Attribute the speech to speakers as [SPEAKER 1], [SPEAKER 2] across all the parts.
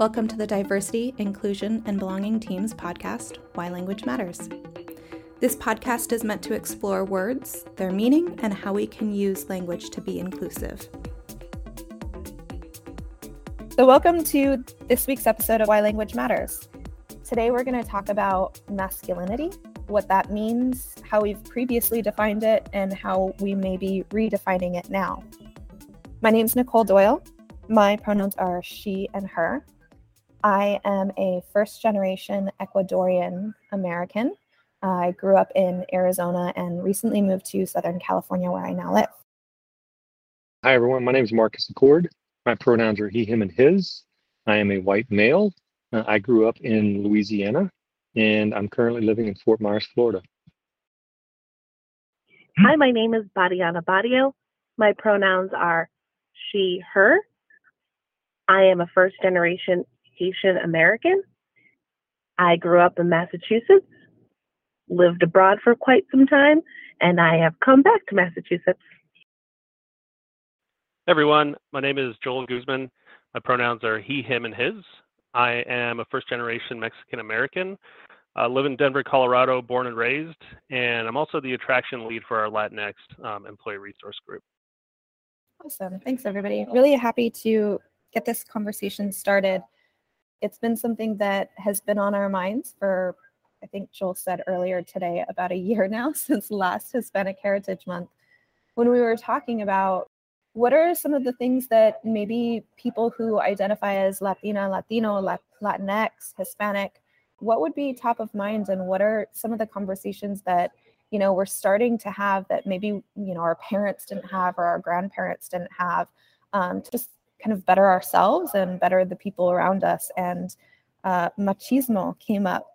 [SPEAKER 1] Welcome to the Diversity, Inclusion, and Belonging Teams podcast, Why Language Matters. This podcast is meant to explore words, their meaning, and how we can use language to be inclusive. So, welcome to this week's episode of Why Language Matters. Today, we're going to talk about masculinity, what that means, how we've previously defined it, and how we may be redefining it now. My name is Nicole Doyle. My pronouns are she and her. I am a first generation Ecuadorian American. I grew up in Arizona and recently moved to Southern California, where I now live.
[SPEAKER 2] Hi, everyone. My name is Marcus Accord. My pronouns are he, him, and his. I am a white male. Uh, I grew up in Louisiana and I'm currently living in Fort Myers, Florida.
[SPEAKER 3] Hi, my name is Badiana Badio. My pronouns are she, her. I am a first generation Haitian American. I grew up in Massachusetts, lived abroad for quite some time, and I have come back to Massachusetts.
[SPEAKER 4] Hey everyone, my name is Joel Guzman. My pronouns are he, him, and his. I am a first generation Mexican American. I live in Denver, Colorado, born and raised, and I'm also the attraction lead for our Latinx um, employee resource group.
[SPEAKER 1] Awesome. Thanks, everybody. Really happy to get this conversation started it's been something that has been on our minds for, I think Joel said earlier today, about a year now since last Hispanic Heritage Month, when we were talking about what are some of the things that maybe people who identify as Latina, Latino, Latinx, Hispanic, what would be top of mind and what are some of the conversations that you know we're starting to have that maybe you know our parents didn't have or our grandparents didn't have um, just kind of better ourselves and better the people around us. And uh, machismo came up.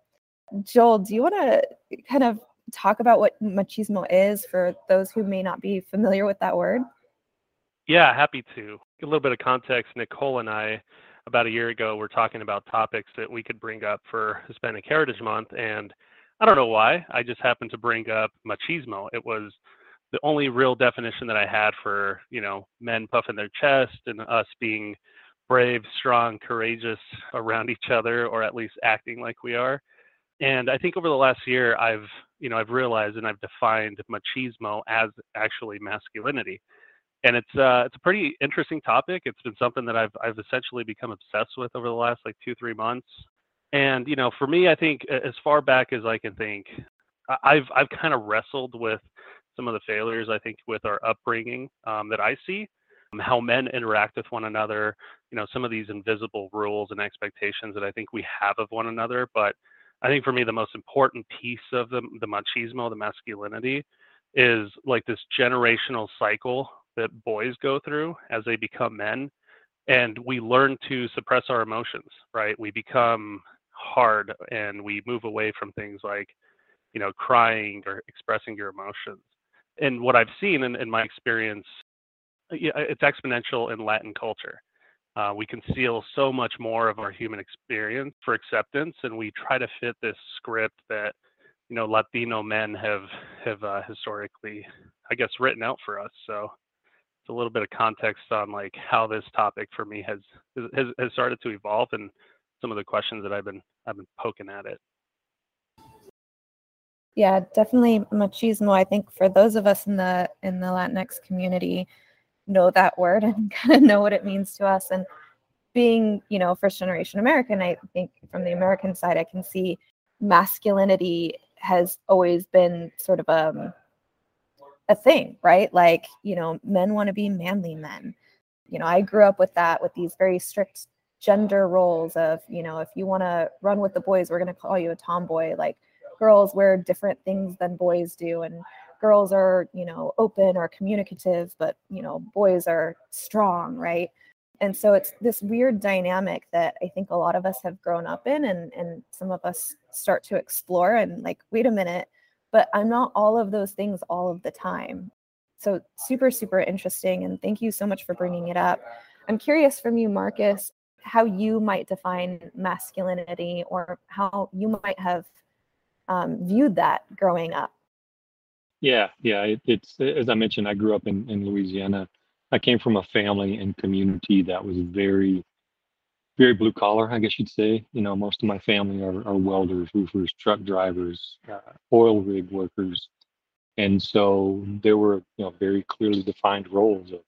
[SPEAKER 1] Joel, do you want to kind of talk about what machismo is for those who may not be familiar with that word?
[SPEAKER 4] Yeah, happy to. A little bit of context. Nicole and I, about a year ago, were talking about topics that we could bring up for Hispanic Heritage Month. And I don't know why, I just happened to bring up machismo. It was the only real definition that I had for you know men puffing their chest and us being brave, strong, courageous around each other, or at least acting like we are. And I think over the last year, I've you know I've realized and I've defined machismo as actually masculinity, and it's uh, it's a pretty interesting topic. It's been something that I've I've essentially become obsessed with over the last like two three months. And you know, for me, I think as far back as I can think, I've I've kind of wrestled with some of the failures I think with our upbringing um, that I see, um, how men interact with one another, you know, some of these invisible rules and expectations that I think we have of one another. But I think for me, the most important piece of the, the machismo, the masculinity, is like this generational cycle that boys go through as they become men. And we learn to suppress our emotions, right? We become hard and we move away from things like, you know, crying or expressing your emotions and what I've seen in, in my experience, uh, it's exponential in Latin culture. Uh, we conceal so much more of our human experience for acceptance, and we try to fit this script that you know Latino men have have uh, historically, I guess, written out for us. So it's a little bit of context on like how this topic for me has has, has started to evolve and some of the questions that I've been I've been poking at it.
[SPEAKER 1] Yeah, definitely machismo. I think for those of us in the in the Latinx community know that word and kind of know what it means to us. And being, you know, first generation American, I think from the American side, I can see masculinity has always been sort of a um, a thing, right? Like, you know, men want to be manly men. You know, I grew up with that, with these very strict gender roles of, you know, if you want to run with the boys, we're going to call you a tomboy. Like, girls wear different things than boys do and girls are you know open or communicative but you know boys are strong right? And so it's this weird dynamic that i think a lot of us have grown up in and and some of us start to explore and like wait a minute but i'm not all of those things all of the time. So super super interesting and thank you so much for bringing it up. I'm curious from you marcus how you might define masculinity or how you might have um, viewed that growing up.
[SPEAKER 2] Yeah, yeah. It, it's as I mentioned, I grew up in, in Louisiana. I came from a family and community that was very, very blue collar, I guess you'd say. You know, most of my family are, are welders, roofers, truck drivers, uh, oil rig workers, and so there were you know very clearly defined roles of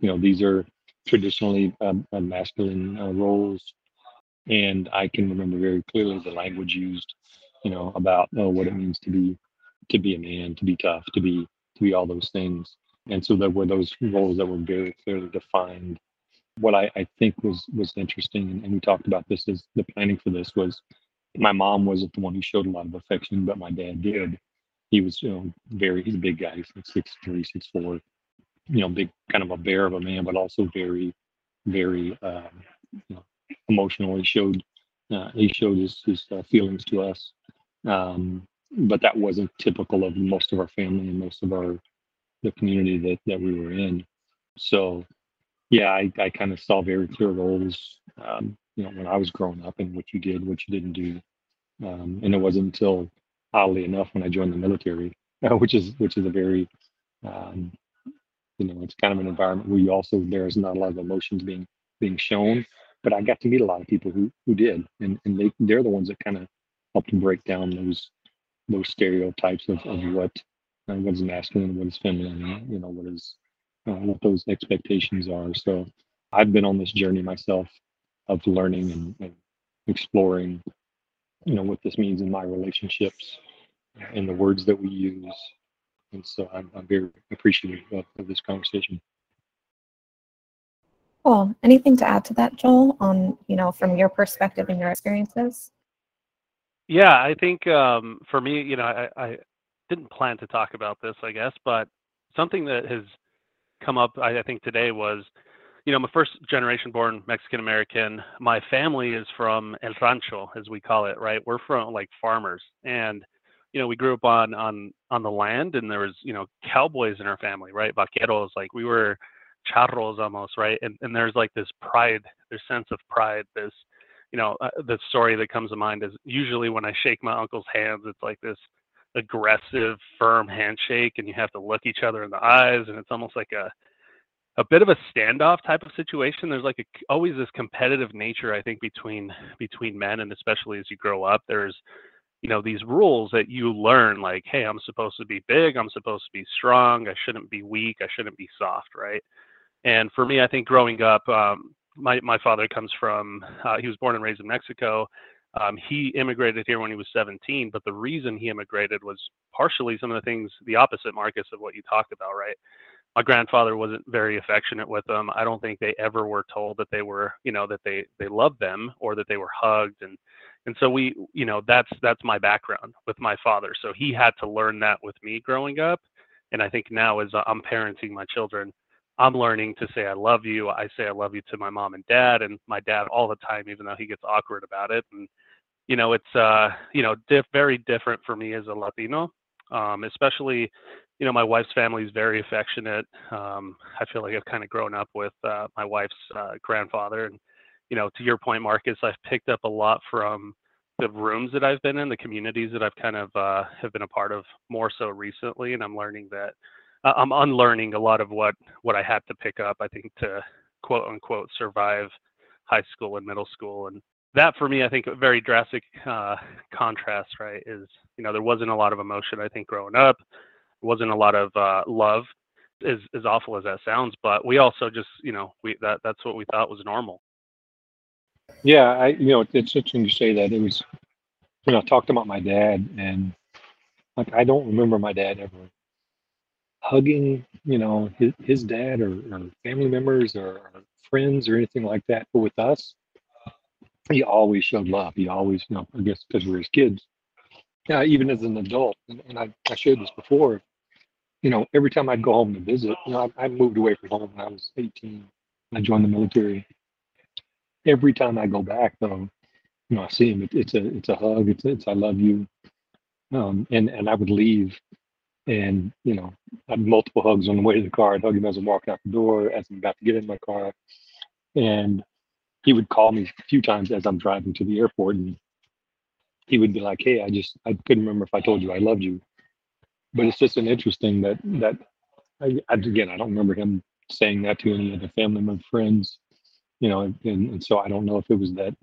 [SPEAKER 2] you know these are traditionally um, uh, masculine uh, roles, and I can remember very clearly the language used, you know, about oh, what it means to be to be a man, to be tough, to be to be all those things. And so there were those roles that were very clearly defined what I, I think was was interesting, and, we talked about this as the planning for this was my mom wasn't the one who showed a lot of affection, but my dad did. He was, you know, very he's a big guy, he's like six three, six four, you know, big kind of a bear of a man, but also very, very um, you know, emotional. He showed uh, he showed his his uh, feelings to us, um, but that wasn't typical of most of our family and most of our the community that that we were in. So yeah, I, I kind of saw very clear roles, um, you know, when I was growing up and what you did, what you didn't do. Um, and it wasn't until, oddly enough, when I joined the military, which is which is a very, um, you know, it's kind of an environment where you also there is not a lot of emotions being being shown. But I got to meet a lot of people who who did, and and they they're the ones that kind of helped to break down those those stereotypes of, of what uh, what is masculine, what is feminine, you know, what is uh, what those expectations are. So I've been on this journey myself of learning and, and exploring, you know, what this means in my relationships and the words that we use. And so I'm, I'm very appreciative of, of this conversation.
[SPEAKER 1] Cool. Anything to add to that, Joel, on, you know, from your perspective and your experiences?
[SPEAKER 4] Yeah, I think um, for me, you know, I, I didn't plan to talk about this, I guess, but something that has come up, I, I think today was, you know, I'm a first generation born Mexican American. My family is from El Rancho, as we call it, right? We're from like farmers, and you know, we grew up on on on the land, and there was you know cowboys in our family, right? Vaqueros, like we were charros almost, right? And and there's like this pride, this sense of pride, this you know, uh, the story that comes to mind is usually when I shake my uncle's hands, it's like this aggressive, firm handshake, and you have to look each other in the eyes, and it's almost like a a bit of a standoff type of situation. There's like a, always this competitive nature, I think, between between men, and especially as you grow up, there's you know these rules that you learn, like, hey, I'm supposed to be big, I'm supposed to be strong, I shouldn't be weak, I shouldn't be soft, right? And for me, I think growing up, um, my my father comes from uh, he was born and raised in Mexico, um, he immigrated here when he was 17, but the reason he immigrated was partially some of the things, the opposite, Marcus, of what you talked about, right? My grandfather wasn't very affectionate with them. I don't think they ever were told that they were, you know, that they they loved them or that they were hugged, and and so we, you know, that's that's my background with my father. So he had to learn that with me growing up, and I think now as I'm parenting my children, I'm learning to say I love you. I say I love you to my mom and dad, and my dad all the time, even though he gets awkward about it. And you know, it's uh, you know, diff- very different for me as a Latino, um, especially, you know, my wife's family is very affectionate. Um, I feel like I've kind of grown up with uh, my wife's uh, grandfather, and you know, to your point, Marcus, I've picked up a lot from the rooms that I've been in, the communities that I've kind of uh, have been a part of more so recently, and I'm learning that I'm unlearning a lot of what what I had to pick up. I think to quote unquote survive high school and middle school and that for me, I think a very drastic uh, contrast, right? Is you know there wasn't a lot of emotion. I think growing up, wasn't a lot of uh, love. As as awful as that sounds, but we also just you know we that that's what we thought was normal.
[SPEAKER 2] Yeah, I you know it's interesting you say that. It was you know I talked about my dad and like I don't remember my dad ever hugging you know his, his dad or, or family members or, friends or anything like that. But with us, he always showed love. He always, you know, I guess because we're his kids. Yeah, even as an adult, and, and I, I shared this before. You know, every time I'd go home to visit, you know, I, I moved away from home when I was 18. I joined the military. Every time I go back, though, you know, I see him. It, it's a it's a hug. It's it's I love you. Um, and and I would leave, and you know, I had multiple hugs on the way to the car. I'd hug him as I'm walking out the door, as I'm about to get in my car, and he would call me a few times as I'm driving to the airport and he would be like, Hey, I just I couldn't remember if I told you I loved you. But it's just an interesting that that I, again I don't remember him saying that to any of the family members, friends. you know, and, and so I don't know if it was that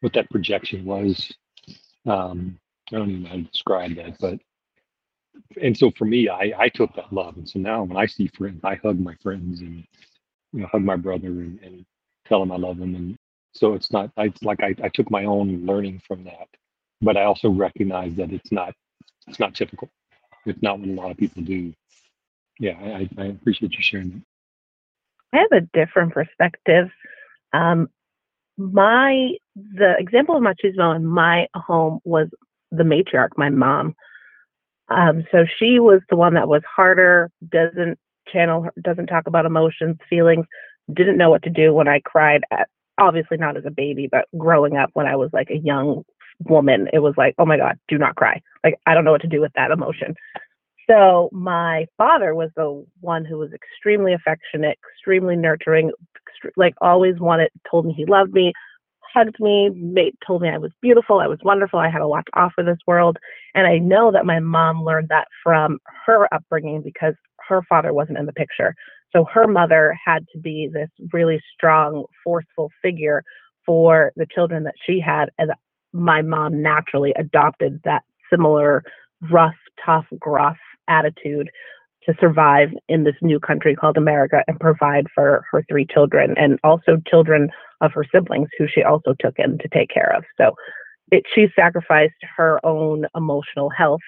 [SPEAKER 2] what that projection was. Um, I don't even know how to describe that, but and so for me, I I took that love, and so now when I see friends, I hug my friends and you know hug my brother and, and tell him I love him, and so it's not it's like I, I took my own learning from that, but I also recognize that it's not it's not typical. It's not what a lot of people do. Yeah, I, I appreciate you sharing that.
[SPEAKER 3] I have a different perspective. Um, my the example of machismo in my home was the matriarch, my mom. Um, so she was the one that was harder, doesn't channel, doesn't talk about emotions, feelings, didn't know what to do when I cried. At, obviously not as a baby, but growing up when I was like a young woman, it was like, oh my God, do not cry. Like I don't know what to do with that emotion. So my father was the one who was extremely affectionate, extremely nurturing, like always wanted, told me he loved me, hugged me, made, told me I was beautiful, I was wonderful, I had a lot to offer this world. And I know that my mom learned that from her upbringing because her father wasn't in the picture. So her mother had to be this really strong, forceful figure for the children that she had. And my mom naturally adopted that similar rough, tough, gruff attitude to survive in this new country called America and provide for her three children and also children of her siblings who she also took in to take care of. So it, she sacrificed her own emotional health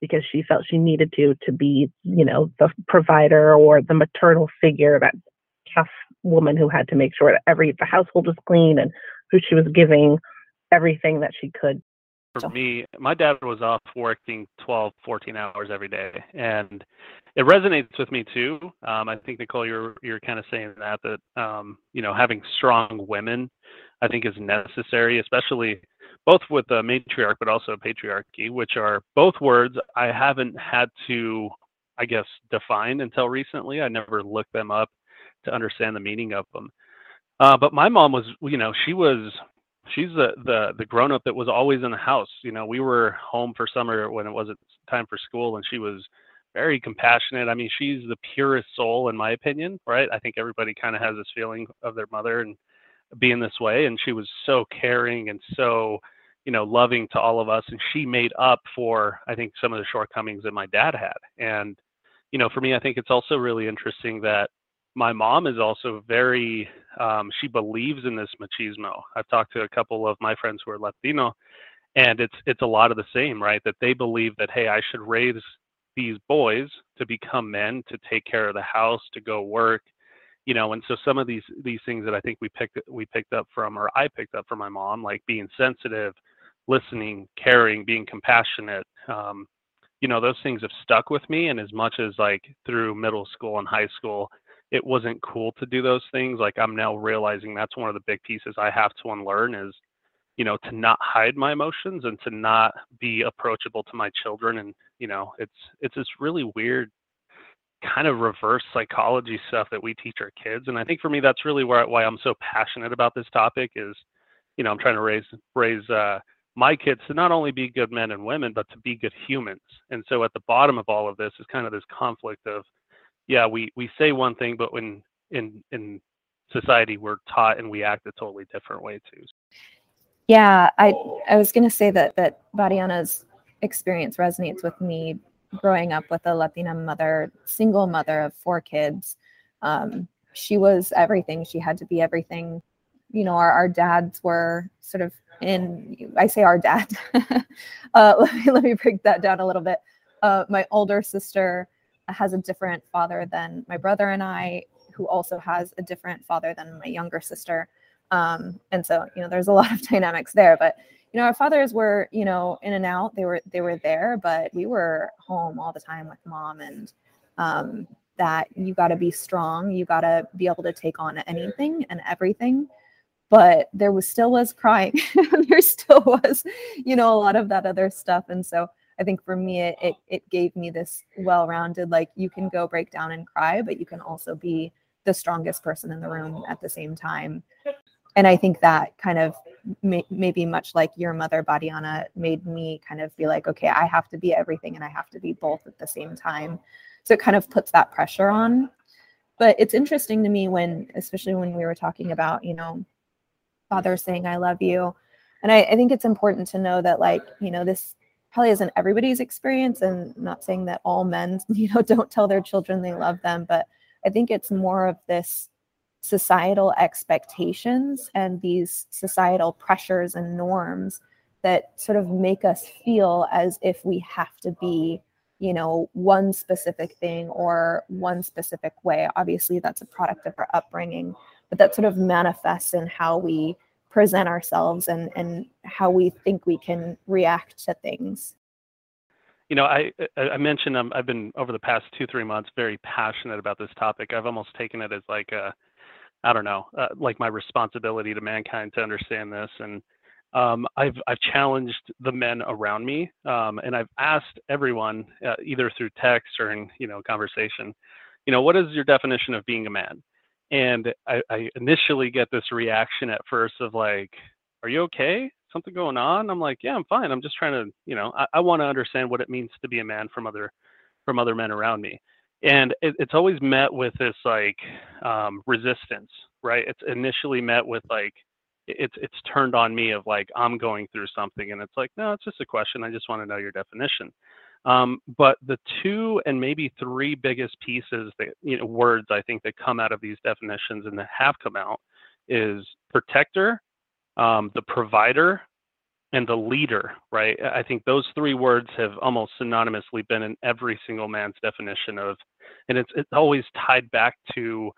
[SPEAKER 3] because she felt she needed to to be, you know, the provider or the maternal figure, that tough woman who had to make sure that every the household was clean and who she was giving everything that she could
[SPEAKER 4] for me, my dad was off working 12, 14 hours every day, and it resonates with me too. Um, I think Nicole, you're you're kind of saying that that um, you know having strong women, I think is necessary, especially both with the matriarch but also patriarchy, which are both words I haven't had to, I guess, define until recently. I never looked them up to understand the meaning of them. Uh, but my mom was, you know, she was she's the the the grown up that was always in the house. You know, we were home for summer when it wasn't time for school, and she was very compassionate. I mean, she's the purest soul, in my opinion. Right? I think everybody kind of has this feeling of their mother and being this way, and she was so caring and so you know loving to all of us, and she made up for I think some of the shortcomings that my dad had. And you know, for me, I think it's also really interesting that my mom is also very um, she believes in this machismo. I've talked to a couple of my friends who are latino and it's it's a lot of the same right? That they believe that hey i should raise these boys to become men to take care of the house to go work you know? And so some of these these things that i think we picked we picked up from or i picked up from my mom like being sensitive listening caring being compassionate um, you know those things have stuck with me and as much as like through middle school and high school it wasn't cool to do those things like i'm now realizing that's one of the big pieces i have to unlearn is you know to not hide my emotions and to not be approachable to my children and you know it's it's this really weird kind of reverse psychology stuff that we teach our kids. And i think for me that's really where, why i'm so passionate about this topic is you know i'm trying to raise raise uh, my kids to not only be good men and women but to be good humans. And so at the bottom of all of this is kind of this conflict of yeah, we we say one thing, but when in in society we're taught and we act a totally different way too.
[SPEAKER 1] Yeah, I I was gonna say that that Badiana's experience resonates with me growing up with a Latina mother, single mother of four kids. Um, she was everything. She had to be everything. You know, our, our dads were sort of in, I say our dad. uh, let, me, let me break that down a little bit. Uh, my older sister has a different father than my brother and I, who also has a different father than my younger sister. Um, and so, you know, there's a lot of dynamics there. But you know, our fathers were, you know, in and out. They were they were there, but we were home all the time with mom, and um, that you got to be strong. You got to be able to take on anything and everything. But there was still was crying. there still was, you know, a lot of that other stuff. And so I think for me, it, it, it gave me this well rounded, like you can go break down and cry, but you can also be the strongest person in the room at the same time. And I think that kind of may, maybe much like your mother, Badiana, made me kind of be like, okay, I have to be everything and I have to be both at the same time. So it kind of puts that pressure on. but it's interesting to me when especially when we were talking about you know father saying i love you and I, I think it's important to know that like you know this probably isn't everybody's experience and not saying that all men you know don't tell their children they love them but i think it's more of this societal expectations and these societal pressures and norms that sort of make us feel as if we have to be you know one specific thing or one specific way. Obviously that's a product of our upbringing but that sort of manifests in how we present ourselves and and how we think we can react to things.
[SPEAKER 4] You know i i mentioned um, i've been over the past two three months very passionate about this topic. I've almost taken it as like a i don't know uh, like my responsibility to mankind to understand this. And um, I've I've challenged the men around me, um, and I've asked everyone, uh, either through text or in you know conversation, you know, what is your definition of being a man? And I, I initially get this reaction at first of like, "Are you okay? Something going on?" I'm like, "Yeah, I'm fine. I'm just trying to, you know, I, I want to understand what it means to be a man from other from other men around me." And it, it's always met with this like um, resistance, right? It's initially met with like it's it's turned on me of like I'm going through something, and it's like no, it's just a question. I just want to know your definition. Um, but the two and maybe three biggest pieces that you know words I think that come out of these definitions and that have come out is protector, um, the provider, and the leader. Right? I think those three words have almost synonymously been in every single man's definition of, and it's it's always tied back to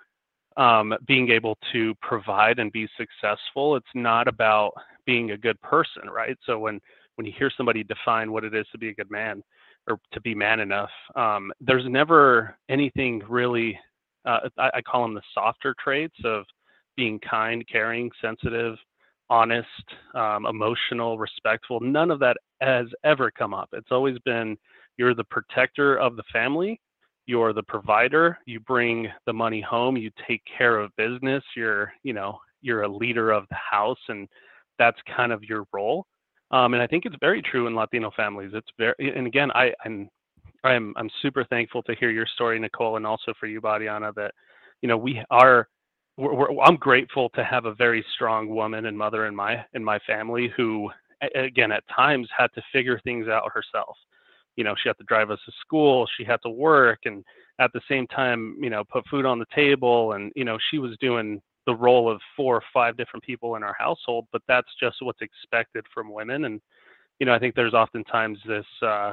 [SPEAKER 4] um, being able to provide and be successful. It's not about being a good person, right? So when when you hear somebody define what it is to be a good man or to be man enough, um, there's never anything really. Uh, I, I call them the softer traits of being kind, caring, sensitive, honest, um, emotional, respectful. None of that has ever come up. It's always been you're the protector of the family you're the provider you bring the money home you take care of business you're you know you're a leader of the house and that's kind of your role um, and i think it's very true in latino families. It's very and again i i'm i'm i'm super thankful to hear your story nicole and also for you badiana that you know we are we're, we're, i'm grateful to have a very strong woman and mother in my in my family who again at times had to figure things out herself. You know she had to drive us to school she had to work and at the same time you know put food on the table and you know she was doing the role of four or five different people in our household but that's just what's expected from women and you know i think there's oftentimes this uh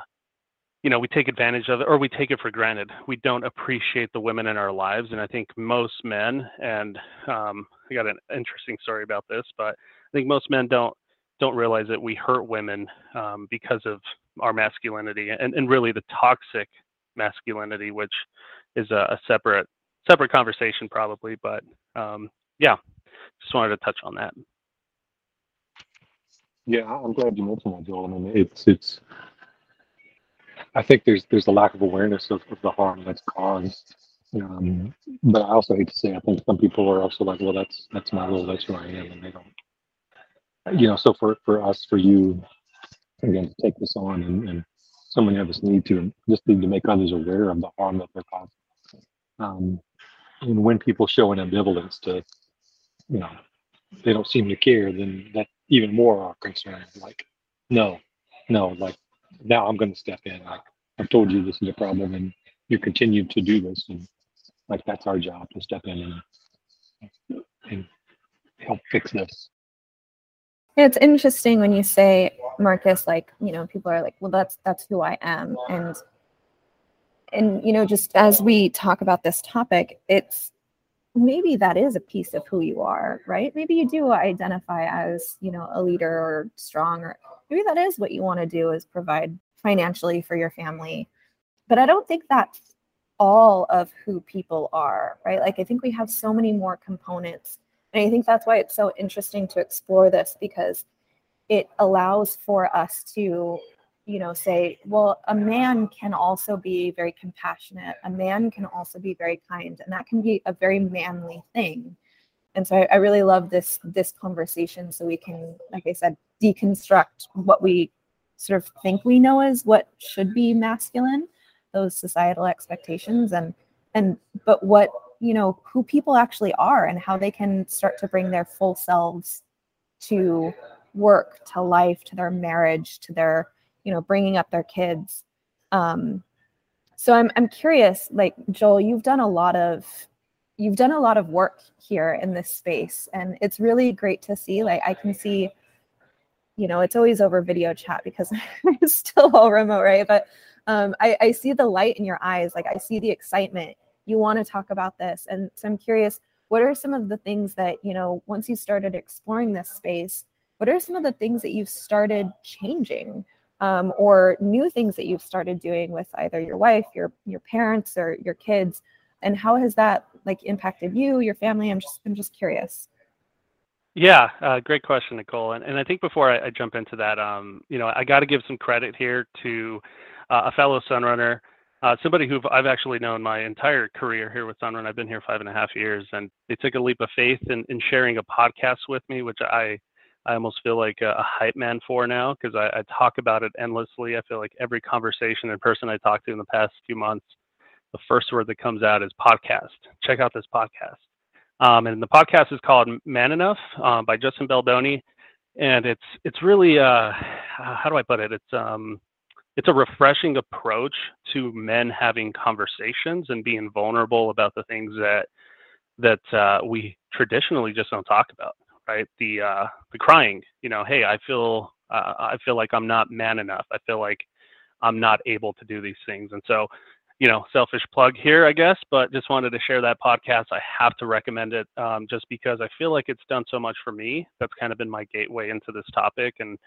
[SPEAKER 4] you know we take advantage of it or we take it for granted we don't appreciate the women in our lives and i think most men and um, i got an interesting story about this but i think most men don't don't realize that we hurt women um, because of our masculinity and, and really the toxic masculinity, which is a, a separate separate conversation probably. But um, yeah, just wanted to touch on that.
[SPEAKER 2] Yeah, I'm glad you mentioned that, Joel. I mean, it's it's. I think there's there's a lack of awareness of, of the harm that's caused. Um, but I also hate to say, I think some people are also like, well, that's that's my role, that's who I am, and they don't. You know, so for for us, for you, again to take this on and, and so many of us need to just need to make others aware of the harm that they're causing um, and when people show an ambivalence to you know they don't seem to care then that even more our concern. like no no like now i'm going to step in like i've told you this is a problem and you continue to do this and like that's our job to step in and and help fix this
[SPEAKER 1] it's interesting when you say Marcus, like, you know, people are like, well, that's that's who I am. And and you know, just as we talk about this topic, it's maybe that is a piece of who you are, right? Maybe you do identify as, you know, a leader or strong, or maybe that is what you want to do is provide financially for your family. But I don't think that's all of who people are, right? Like I think we have so many more components and I think that's why it's so interesting to explore this because it allows for us to, you know, say, well, a man can also be very compassionate. A man can also be very kind, and that can be a very manly thing. And so I, I really love this this conversation so we can, like I said, deconstruct what we sort of think we know as what should be masculine, those societal expectations, and and but what you know who people actually are and how they can start to bring their full selves to work to life to their marriage to their you know bringing up their kids. Um so i'm i'm curious like joel you've done a lot of you've done a lot of work here in this space and it's really great to see like i can see you know it's always over video chat because it's still all remote right? But um, I, I see the light in your eyes like i see the excitement. You want to talk about this and so i'm curious what are some of the things that you know once you started exploring this space what are some of the things that you've started changing um, or new things that you've started doing with either your wife your your parents or your kids? And how has that like impacted you your family? I'm just i'm just curious.
[SPEAKER 4] Yeah uh, great question nicole. And, and i think before I, I jump into that um, you know i got to give some credit here to uh, a fellow sunrunner uh, somebody who I've actually known my entire career here with Sunrun. I've been here five and a half years, and they took a leap of faith in, in sharing a podcast with me, which I I almost feel like a, a hype man for now because I, I, talk about it endlessly. I feel like every conversation and person I talked to in the past few months, the first word that comes out is podcast. Check out this podcast. Um, and the podcast is called Man Enough uh, by Justin Baldoni, and it's it's really uh, how do I put it? It's um, it's a refreshing approach to men having conversations and being vulnerable about the things that that uh, we traditionally just don't talk about right the uh, the crying you know hey i feel uh, i feel like i'm not man enough. I feel like i'm not able to do these things. And so you know selfish plug here i guess but just wanted to share that podcast. I have to recommend it um, just because i feel like it's done so much for me. That's kind of been my gateway into this topic and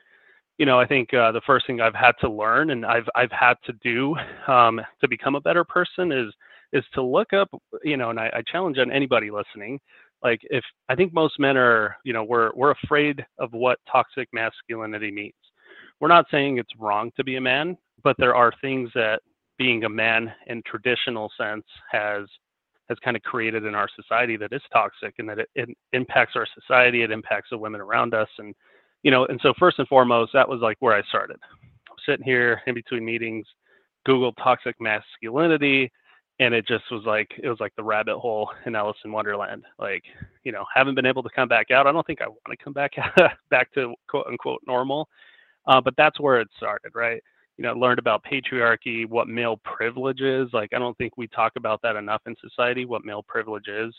[SPEAKER 4] you know, I think uh, the first thing I've had to learn and I've I've had to do um, to become a better person is is to look up, you know, and I, I challenge on anybody listening. Like, if I think most men are, you know, we're we're afraid of what toxic masculinity means. We're not saying it's wrong to be a man, but there are things that being a man in traditional sense has has kind of created in our society that is toxic and that it, it impacts our society, it impacts the women around us, and you know, and so first and foremost, that was like where I started. I'm sitting here in between meetings, Google toxic masculinity, and it just was like it was like the rabbit hole in Alice in Wonderland. Like, you know, haven't been able to come back out. I don't think I want to come back back to quote unquote normal, uh, but that's where it started, right? You know, learned about patriarchy, what male privilege is. Like, I don't think we talk about that enough in society. What male privilege is.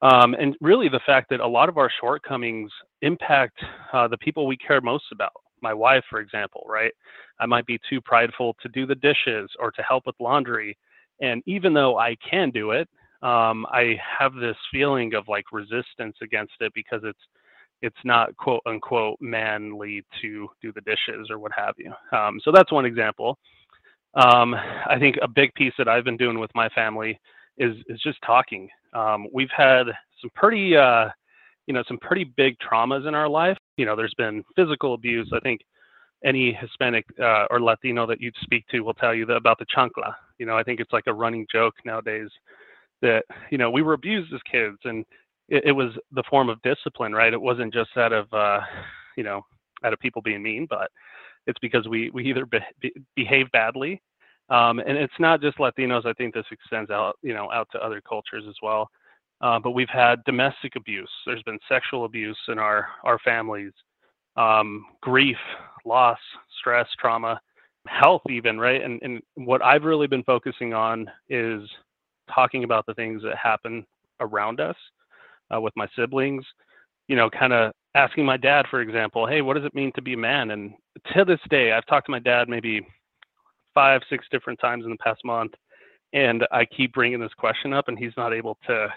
[SPEAKER 4] Um, and really the fact that a lot of our shortcomings impact uh, the people we care most about. My wife, for example, right? I might be too prideful to do the dishes or to help with laundry. And even though I can do it, um, I have this feeling of like resistance against it because it's it's not quote unquote manly to do the dishes or what have you. Um, so that's one example. Um, I think a big piece that I've been doing with my family is is just talking. Um, we've had some pretty, uh, you know, some pretty big traumas in our life. You know, there's been physical abuse. I think any Hispanic uh, or Latino that you speak to will tell you about the chancla. You know, I think it's like a running joke nowadays that you know we were abused as kids, and it, it was the form of discipline, right? It wasn't just out of uh, you know out of people being mean, but it's because we we either be, be, behave badly um, and it's not just Latinos. I think this extends out, you know, out to other cultures as well. Uh, but we've had domestic abuse. There's been sexual abuse in our our families, um, grief, loss, stress, trauma, health, even right. And and what I've really been focusing on is talking about the things that happen around us uh, with my siblings. You know, kind of asking my dad, for example, hey, what does it mean to be a man? And to this day, I've talked to my dad maybe five, six different times in the past month, and I keep bringing this question up, and he's not able to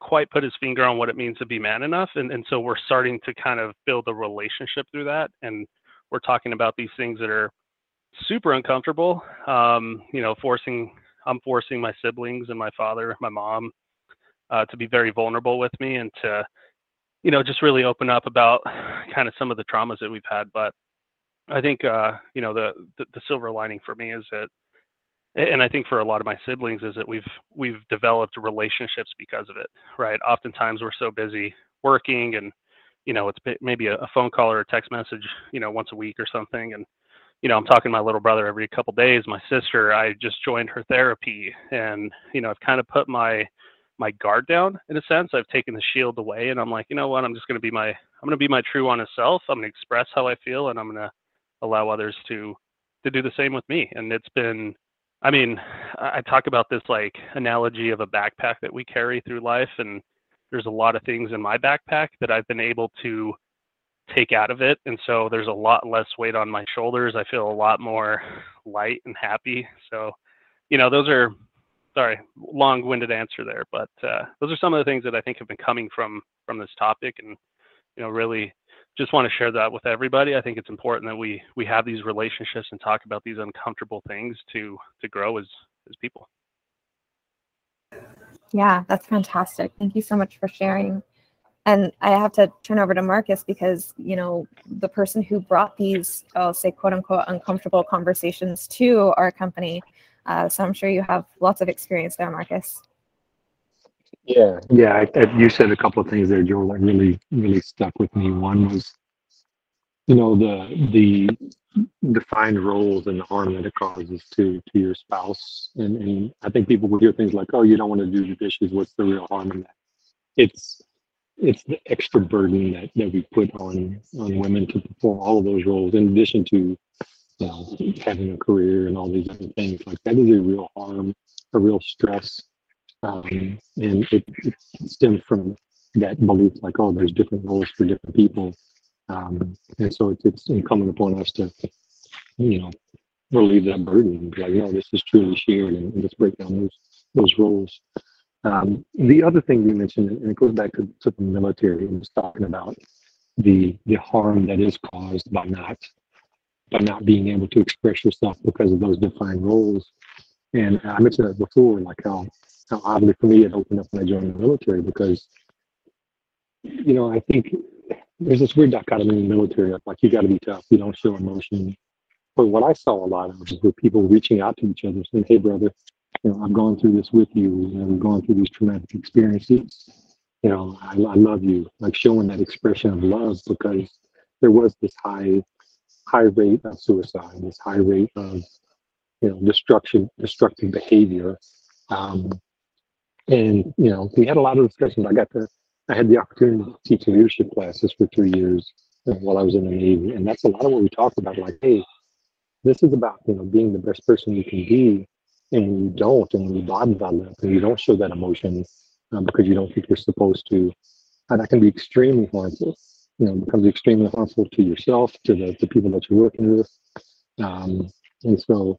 [SPEAKER 4] quite put his finger on what it means to be man enough. And and so we're starting to kind of build a relationship through that, and we're talking about these things that are super uncomfortable. Um, you know, forcing I'm forcing my siblings and my father, my mom, uh, to be very vulnerable with me and to you know just really open up about kind of some of the traumas that we've had but I think uh, you know the, the, the silver lining for me is that, and I think for a lot of my siblings is that we've we've developed relationships because of it, right? Oftentimes we're so busy working, and you know it's maybe a, phone call or a text message, you know, once a week or something, and you know I'm talking to my little brother every couple days. My sister, I just joined her therapy, and you know I've kind of put my my guard down in a sense. I've taken the shield away and I'm like, you know what, I'm just gonna be my I'm gonna be my true honest self. I'm gonna express how I feel and I'm gonna allow others to to do the same with me. And it's been I mean, I talk about this like analogy of a backpack that we carry through life and there's a lot of things in my backpack that I've been able to take out of it and so there's a lot less weight on my shoulders. I feel a lot more light and happy. So, you know, those are sorry, long-winded answer there, but uh, those are some of the things that I think have been coming from from this topic, and you know, really just want to share that with everybody. I think it's important that we we have these relationships and talk about these uncomfortable things to to grow as as people.
[SPEAKER 1] Yeah, that's fantastic. Thank you so much for sharing. And I have to turn over to Marcus because, you know, the person who brought these, I'll say, quote unquote, uncomfortable conversations to our company uh, so I'm sure you have lots of experience there, Marcus.
[SPEAKER 2] Yeah, yeah. I, I, you said a couple of things there, Joel, that really, really stuck with me. One was, you know, the the defined roles and the harm that it causes to to your spouse. And, and I think people will hear things like, "Oh, you don't want to do the dishes. What's the real harm in that?" It's it's the extra burden that, that we put on on women to perform all of those roles, in addition to you know, having a career and all these other things. Like that is a real harm, a real stress. Um, and it, it stems from that belief like, oh, there's different roles for different people. Um, and so it's, it's incumbent upon us to, you know, relieve that burden. And be like, no, this is truly shared and, and let's break down those, those roles. Um, the other thing we mentioned, and it goes back to, to the military, and was talking about the the harm that is caused by not by not being able to express yourself because of those defined roles. And I mentioned that before, like how, how oddly for me it opened up when I joined the military because, you know, I think there's this weird dichotomy in the military of like, you got to be tough, you don't show emotion. But what I saw a lot of was people reaching out to each other saying, hey, brother, you know, I've gone through this with you, you know, we've gone through these traumatic experiences. You know, I, I love you, like showing that expression of love because there was this high high rate of suicide, this high rate of you know destruction, destructive behavior. Um, and you know, we had a lot of discussions. I got to, I had the opportunity to teach leadership classes for three years while I was in the Navy, and that's a lot of what we talked about. Like, hey, this is about you know being the best person you can be, and when you don't, and when you bottom that lip, and you don't show that emotion um, because you don't think you're supposed to, and that can be extremely harmful you know becomes extremely harmful to yourself, to the, the people that you're working with. Um, and so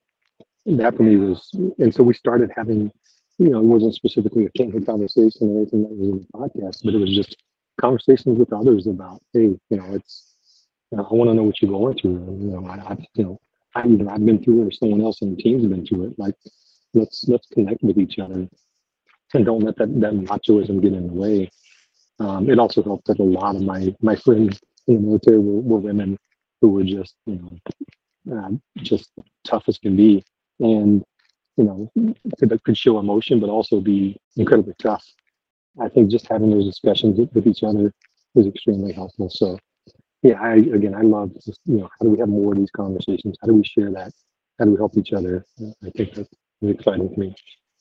[SPEAKER 2] that for me was, and so we started having, you know, it wasn't specifically a kinghood conversation or anything that was in the podcast, but it was just conversations with others about, hey, you know, it's, you know, I want to know what you're going through. You know, I, I you know, I even I've been through it or someone else on the team's been through it. Like, let's let's connect with each other and don't let that that machoism get in the way. Um, it also helped that a lot of my my friends in the military were, were women who were just you know uh, just tough as can be, and you know could, could show emotion but also be incredibly tough. I think just having those discussions with each other is extremely helpful. So yeah, I again I love just you know how do we have more of these conversations? How do we share that? How do we help each other? I think that's exciting for me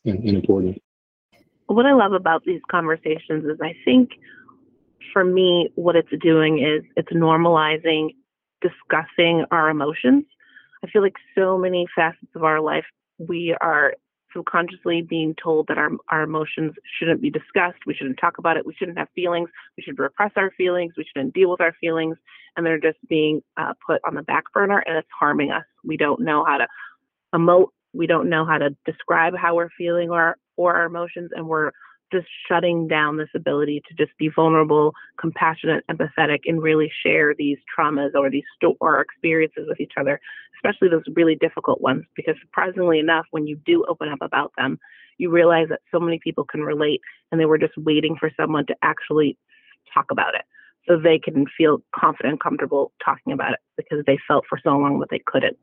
[SPEAKER 2] and, and important
[SPEAKER 3] what I love about these conversations is I think for me, what it's doing is it's normalizing discussing our emotions. I feel like so many facets of our life, we are subconsciously being told that our, our emotions shouldn't be discussed. We shouldn't talk about it. We shouldn't have feelings. We should repress our feelings. We shouldn't deal with our feelings. And they're just being uh, put on the back burner and it's harming us. We don't know how to emote. We don't know how to describe how we're feeling or or our emotions and we're just shutting down this ability to just be vulnerable, compassionate, empathetic, and really share these traumas or these sto- or experiences with each other, especially those really difficult ones. Because surprisingly enough, when you do open up about them, you realize that so many people can relate, and they were just waiting for someone to actually talk about it, so they can feel confident and comfortable talking about it because they felt for so long that they couldn't.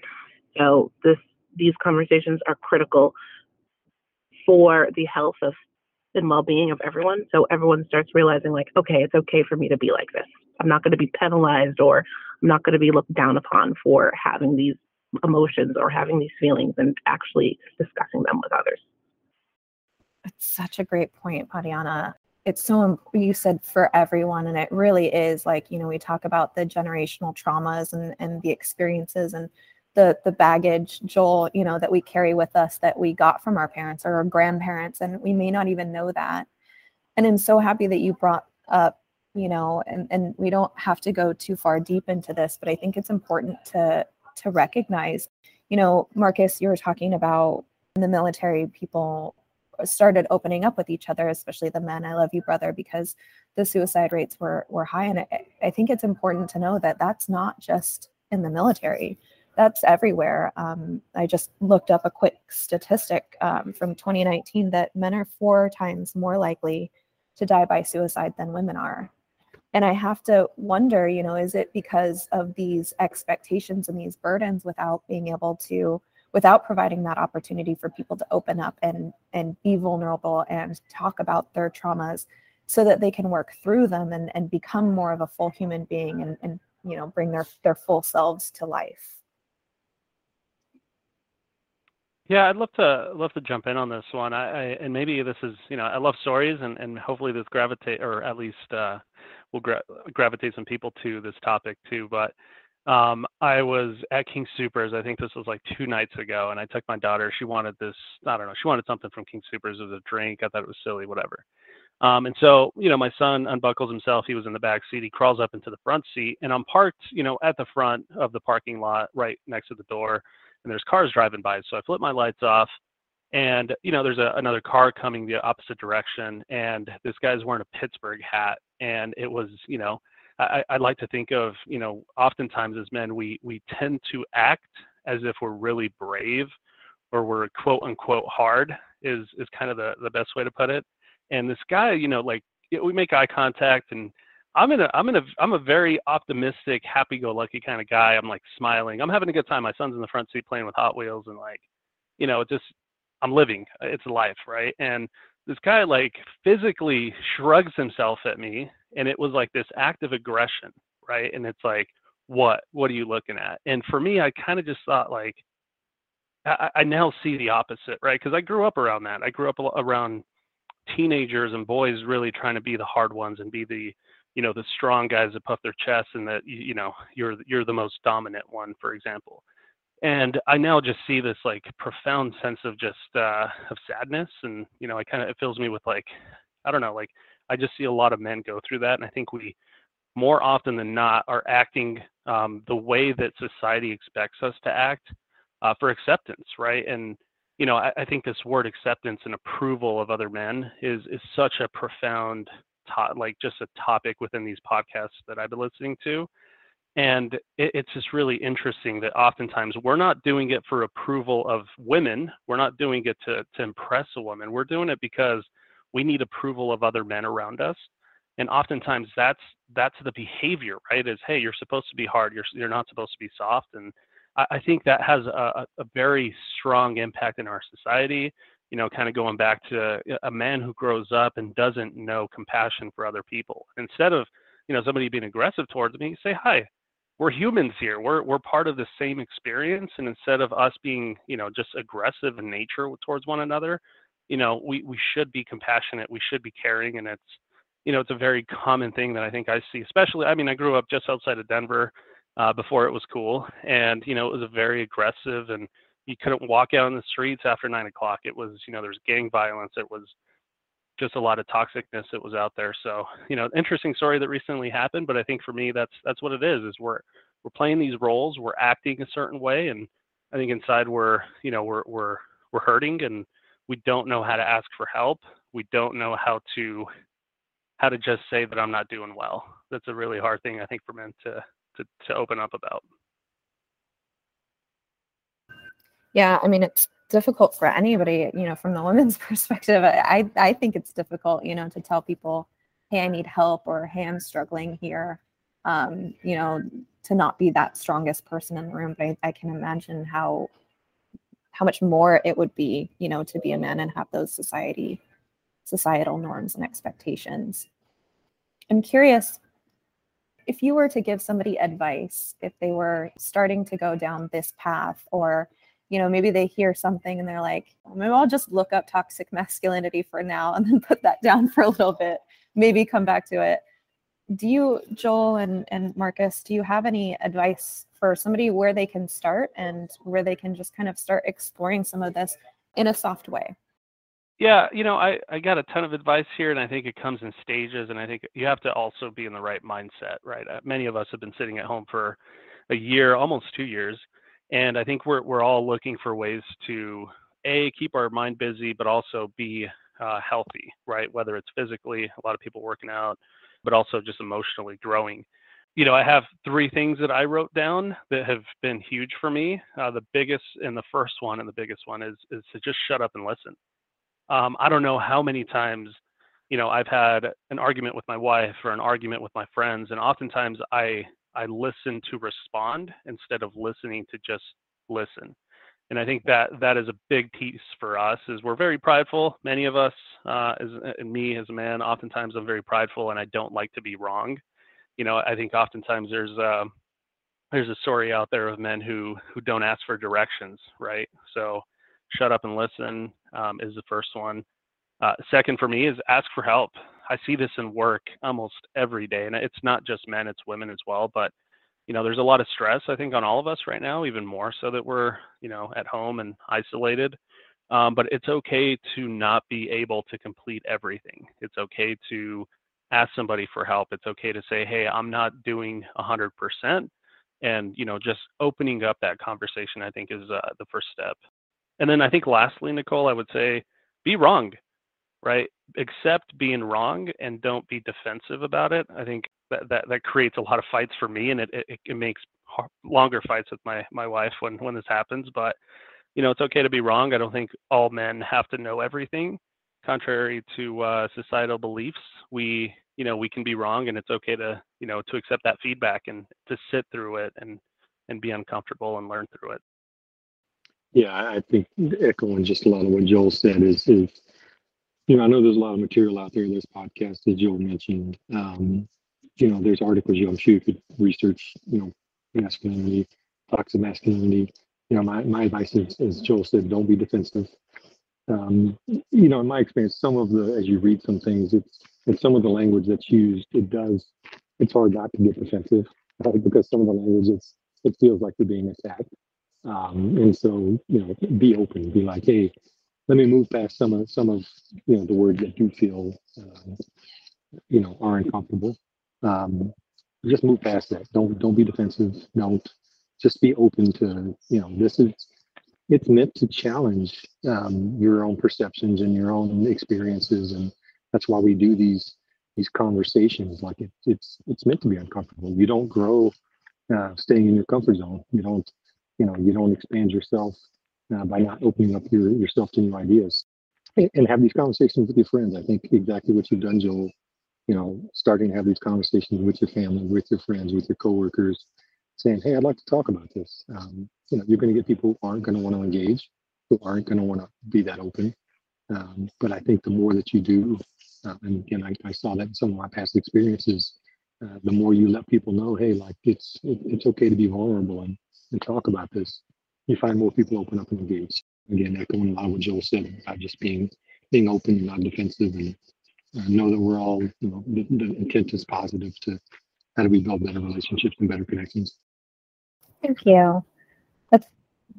[SPEAKER 3] So this these conversations are critical for the health of and well-being of everyone. So everyone starts realizing like okay it's okay for me to be like this. I'm not going to be penalized or i'm not going to be looked down upon for having these emotions or having these feelings and actually discussing them with others.
[SPEAKER 1] It's such a great point, Badiana. It's so you said for everyone, and it really is like you know we talk about the generational traumas and and the experiences and the the baggage, Joel, you know that we carry with us that we got from our parents or our grandparents, and we may not even know that. And I'm so happy that you brought up you know and and we don't have to go too far deep into this but i think it's important to to recognize you know marcus you were talking about the military people started opening up with each other especially the men i love you brother because the suicide rates were were high and I, I think it's important to know that that's not just in the military that's everywhere. Um, i just looked up a quick statistic um, from 2019 that men are four times more likely to die by suicide than women are. And i have to wonder you know is it because of these expectations and these burdens without being able to without providing that opportunity for people to open up and and be vulnerable and talk about their traumas so that they can work through them and, and become more of a full human being and, and you know bring their their full selves to life
[SPEAKER 4] yeah, I'd love to love to jump in on this one. I, I and maybe this is you know I love stories and and hopefully this gravitate or at least uh, will gra- gravitate some people to this topic too. But um, I was at King Supers. I think this was like two nights ago, and I took my daughter. She wanted this. I don't know. She wanted something from King Supers. It was a drink. I thought it was silly, whatever. Um, and so, you know, my son unbuckles himself. He was in the back seat. He crawls up into the front seat, and I'm parked, you know, at the front of the parking lot, right next to the door. And there's cars driving by. So I flip my lights off, and you know, there's a, another car coming the opposite direction, and this guy's wearing a Pittsburgh hat, and it was, you know, I, I like to think of, you know, oftentimes as men, we we tend to act as if we're really brave, or we're quote unquote hard is is kind of the the best way to put it. And this guy, you know, like we make eye contact and I'm in a I'm in a I'm a very optimistic, happy-go-lucky kind of guy. I'm like smiling. I'm having a good time. My son's in the front seat playing with Hot Wheels and like, you know, just I'm living. It's life, right? And this guy like physically shrugs himself at me and it was like this act of aggression right and it's like what what are you looking at and for me i kind of just thought like I, I now see the opposite right because i grew up around that i grew up around teenagers and boys really trying to be the hard ones and be the you know the strong guys that puff their chests and that you know you're you're the most dominant one for example. And i now just see this like profound sense of just uh of sadness. And you know i kind of it fills me with like i don't know like I just see a lot of men go through that, and I think we more often than not are acting um, the way that society expects us to act uh, for acceptance, right? And you know, I, I, think this word acceptance and approval of other men is is such a profound, to- like just a topic within these podcasts that I've been listening to. And it, it's just really interesting that oftentimes we're not doing it for approval of women. We're not doing it to to impress a woman. We're doing it because we need approval of other men around us and oftentimes that's that's the behavior right is hey you're supposed to be hard you're you're not supposed to be soft and i, I think that has a, a very strong impact in our society you know kind of going back to a man who grows up and doesn't know compassion for other people. Instead of you know somebody being aggressive towards me say hi we're humans here. We're we're part of the same experience. And instead of us being you know just aggressive in nature towards one another you know we we should be compassionate. We should be caring. And it's you know it's a very common thing that i think i see especially i mean i grew up just outside of denver uh, before it was cool. And you know it was a very aggressive and you couldn't walk out in the streets after nine o'clock it was you know there was gang violence it was just a lot of toxicness that was out there so you know interesting story that recently happened but i think for me that's that's what it is is we're we're playing these roles we're acting a certain way and i think inside we're you know we're we're we're hurting and we don't know how to ask for help. We don't know how to how to just say that I'm not doing well. That's a really hard thing I think for men to to, to open up about.
[SPEAKER 1] Yeah, I mean it's difficult for anybody, you know, from the women's perspective. I I think it's difficult, you know, to tell people, hey, I need help or hey, I'm struggling here. Um, you know, to not be that strongest person in the room. But I, I can imagine how how much more it would be, you know, to be a man and have those society societal norms and expectations. I'm curious if you were to give somebody advice if they were starting to go down this path or you know, maybe they hear something and they're like, well, maybe I'll just look up toxic masculinity for now and then put that down for a little bit, maybe come back to it. Do you, Joel and, and Marcus, do you have any advice for somebody where they can start and where they can just kind of start exploring some of this in a soft way?
[SPEAKER 4] Yeah, you know, I, I got a ton of advice here, and I think it comes in stages, and I think you have to also be in the right mindset, right? Uh, many of us have been sitting at home for a year, almost two years, and I think we're we're all looking for ways to a keep our mind busy, but also be uh, healthy, right? Whether it's physically, a lot of people working out, but also just emotionally growing. You know, I have three things that I wrote down that have been huge for me. Uh, the biggest and the first one, and the biggest one is is to just shut up and listen um, I don't know how many times, you know, I've had an argument with my wife or an argument with my friends, and oftentimes I I listen to respond instead of listening to just listen. And I think that that is a big piece for us. Is we're very prideful. Many of us, uh, as and me as a man, oftentimes I'm very prideful, and I don't like to be wrong. You know, I think oftentimes there's a uh, there's a story out there of men who who don't ask for directions, right? So shut up and listen um, is the first one. Uh, second for me is ask for help. I see this in work almost every day, and it's not just men; it's women as well. But you know, there's a lot of stress I think on all of us right now, even more so that we're you know at home and isolated. Um, but it's okay to not be able to complete everything. It's okay to ask somebody for help. It's okay to say, "Hey, I'm not doing 100%." And you know, just opening up that conversation, I think, is uh, the first step. And then I think lastly, Nicole, I would say be wrong, right? Accept being wrong and don't be defensive about it. I think that that, that creates a lot of fights for me, and it it, it makes longer fights with my my wife when when this happens. But you know, it's okay to be wrong. I don't think all men have to know everything. Contrary to uh, societal beliefs, we you know we can be wrong, and it's okay to you know to accept that feedback and to sit through it and and be uncomfortable and learn through it.
[SPEAKER 2] Yeah, I think echoing just a lot of what Joel said is, is you know, I know there's a lot of material out there. There's podcasts as Joel mentioned. Um, you know, there's articles you, I'm sure you could research, you know, masculinity, toxic masculinity. You know, my, my advice is, as Joel said, don't be defensive. Um, you know, in my experience, some of the, as you read some things, it's, and some of the language that's used, it does, it's hard not to get defensive, right? Because some of the language, it's, it feels like you're being attacked. Um, and so, you know, be open, be like, hey, let me move past some of some of you know the words that you feel uh, you know are uncomfortable. Um, just move past that. Don't don't be defensive. Don't just be open to you know this is it's meant to challenge um, your own perceptions and your own experiences, and that's why we do these these conversations. Like it, it's it's meant to be uncomfortable. You don't grow uh, staying in your comfort zone. You don't you know you don't expand yourself uh, by not opening up your, yourself to new ideas. And, and, have these conversations with your friends. I think exactly what you've done joel you know starting to have these conversations with your family with your friends with your coworkers saying hey i'd like to talk about this. Um, you know you're going to get people who aren't going to want to engage who aren't going to want to be that open. Um, but i think the more that you do uh, and again I, I, saw that in some of my past experiences uh, the more you let people know hey like it's it, it's okay to be vulnerable and and talk about this, you find more people open up and engage. Again, echoing a lot what Joel said about just being being open and not defensive, and uh, know that we're all, you know, the, the intent is positive to how do we build better relationships and better connections.
[SPEAKER 1] Thank you. That's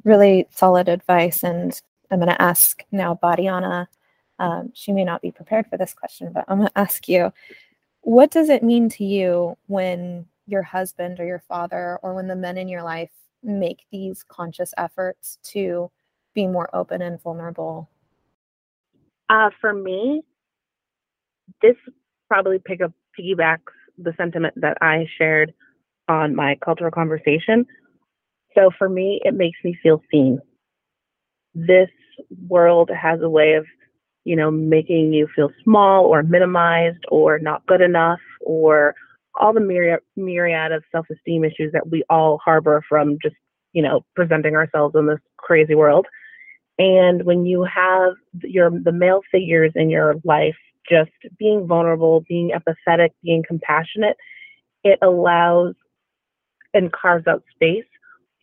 [SPEAKER 1] really solid advice, and I'm going to ask now Badiana. Um, she may not be prepared for this question, but I'm going to ask you what does it mean to you when your husband or your father or when the men in your life make these conscious efforts to be more open and vulnerable?
[SPEAKER 3] Uh, for me, this probably pick up piggybacks the sentiment that I shared on my cultural conversation. So for me, it makes me feel seen. This world has a way of, you know, making you feel small or minimized or not good enough or all the myriad myriad of self-esteem issues that we all harbor from just you know presenting ourselves in this crazy world and when you have your the male figures in your life just being vulnerable being empathetic being compassionate it allows and carves out space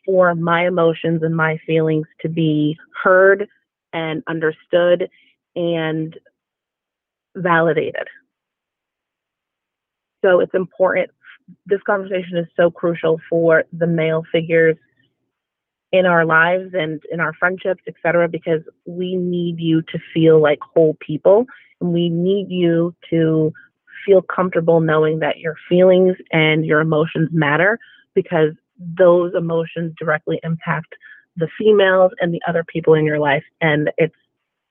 [SPEAKER 3] for my emotions and my feelings to be heard and understood and validated. So it's important. This conversation is so crucial for the male figures in our lives and in our friendships, etc., because we need you to feel like whole people and we need you to feel comfortable knowing that your feelings and your emotions matter because those emotions directly impact the females and the other people in your life. And it's,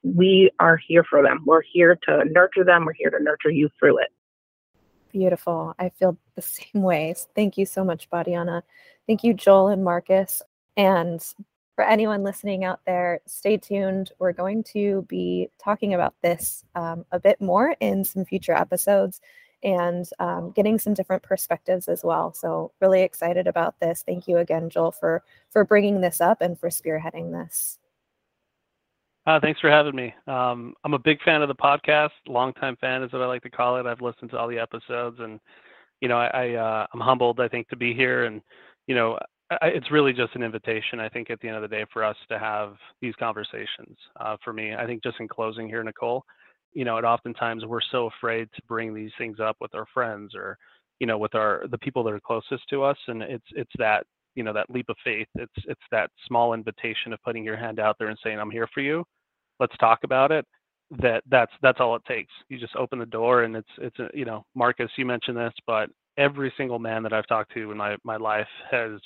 [SPEAKER 3] we are here for them. We're here to nurture them. We're here to nurture you through it.
[SPEAKER 1] Beautiful. I feel the same way. Thank you so much, Badiana. Thank you, Joel and Marcus. And for anyone listening out there, stay tuned. We're going to be talking about this um, a bit more in some future episodes and um, getting some different perspectives as well. So really excited about this. Thank you again, Joel, for for bringing this up and for spearheading this.
[SPEAKER 4] Uh, thanks for having me. Um, I'm a big fan of the podcast. Longtime fan is what I like to call it. I've listened to all the episodes, and you know, I, I uh, I'm humbled. I think to be here, and you know, I, it's really just an invitation. I think at the end of the day, for us to have these conversations. Uh, for me, I think just in closing here, Nicole, you know, and oftentimes we're so afraid to bring these things up with our friends or, you know, with our the people that are closest to us, and it's it's that you know that leap of faith. It's it's that small invitation of putting your hand out there and saying, "I'm here for you. Let's talk about it." That that's that's all it takes. You just open the door, and it's it's a, you know, Marcus, you mentioned this, but every single man that I've talked to in my my life has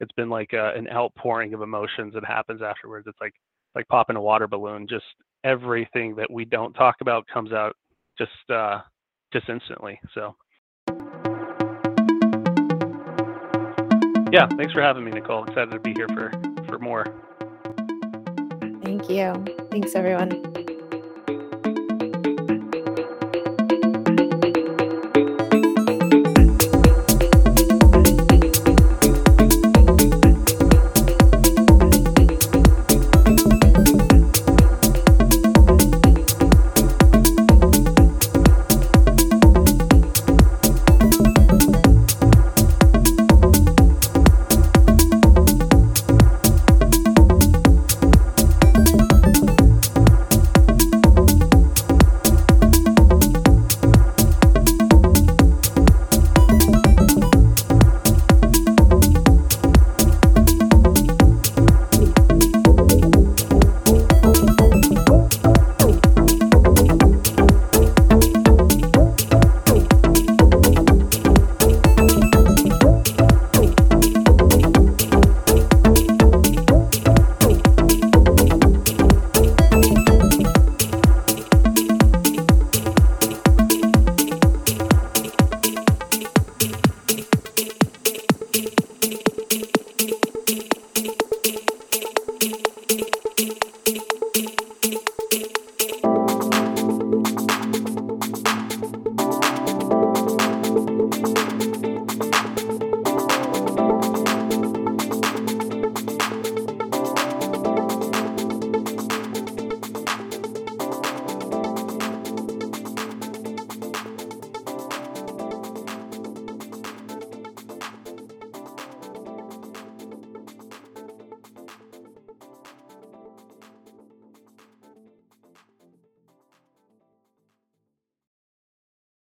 [SPEAKER 4] it's been like a, an outpouring of emotions that happens afterwards. It's like like popping a water balloon. Just everything that we don't talk about comes out just uh, just instantly. So yeah, thanks for having me, Nicole. Excited to be here for for more.
[SPEAKER 1] Thank you. Thanks everyone.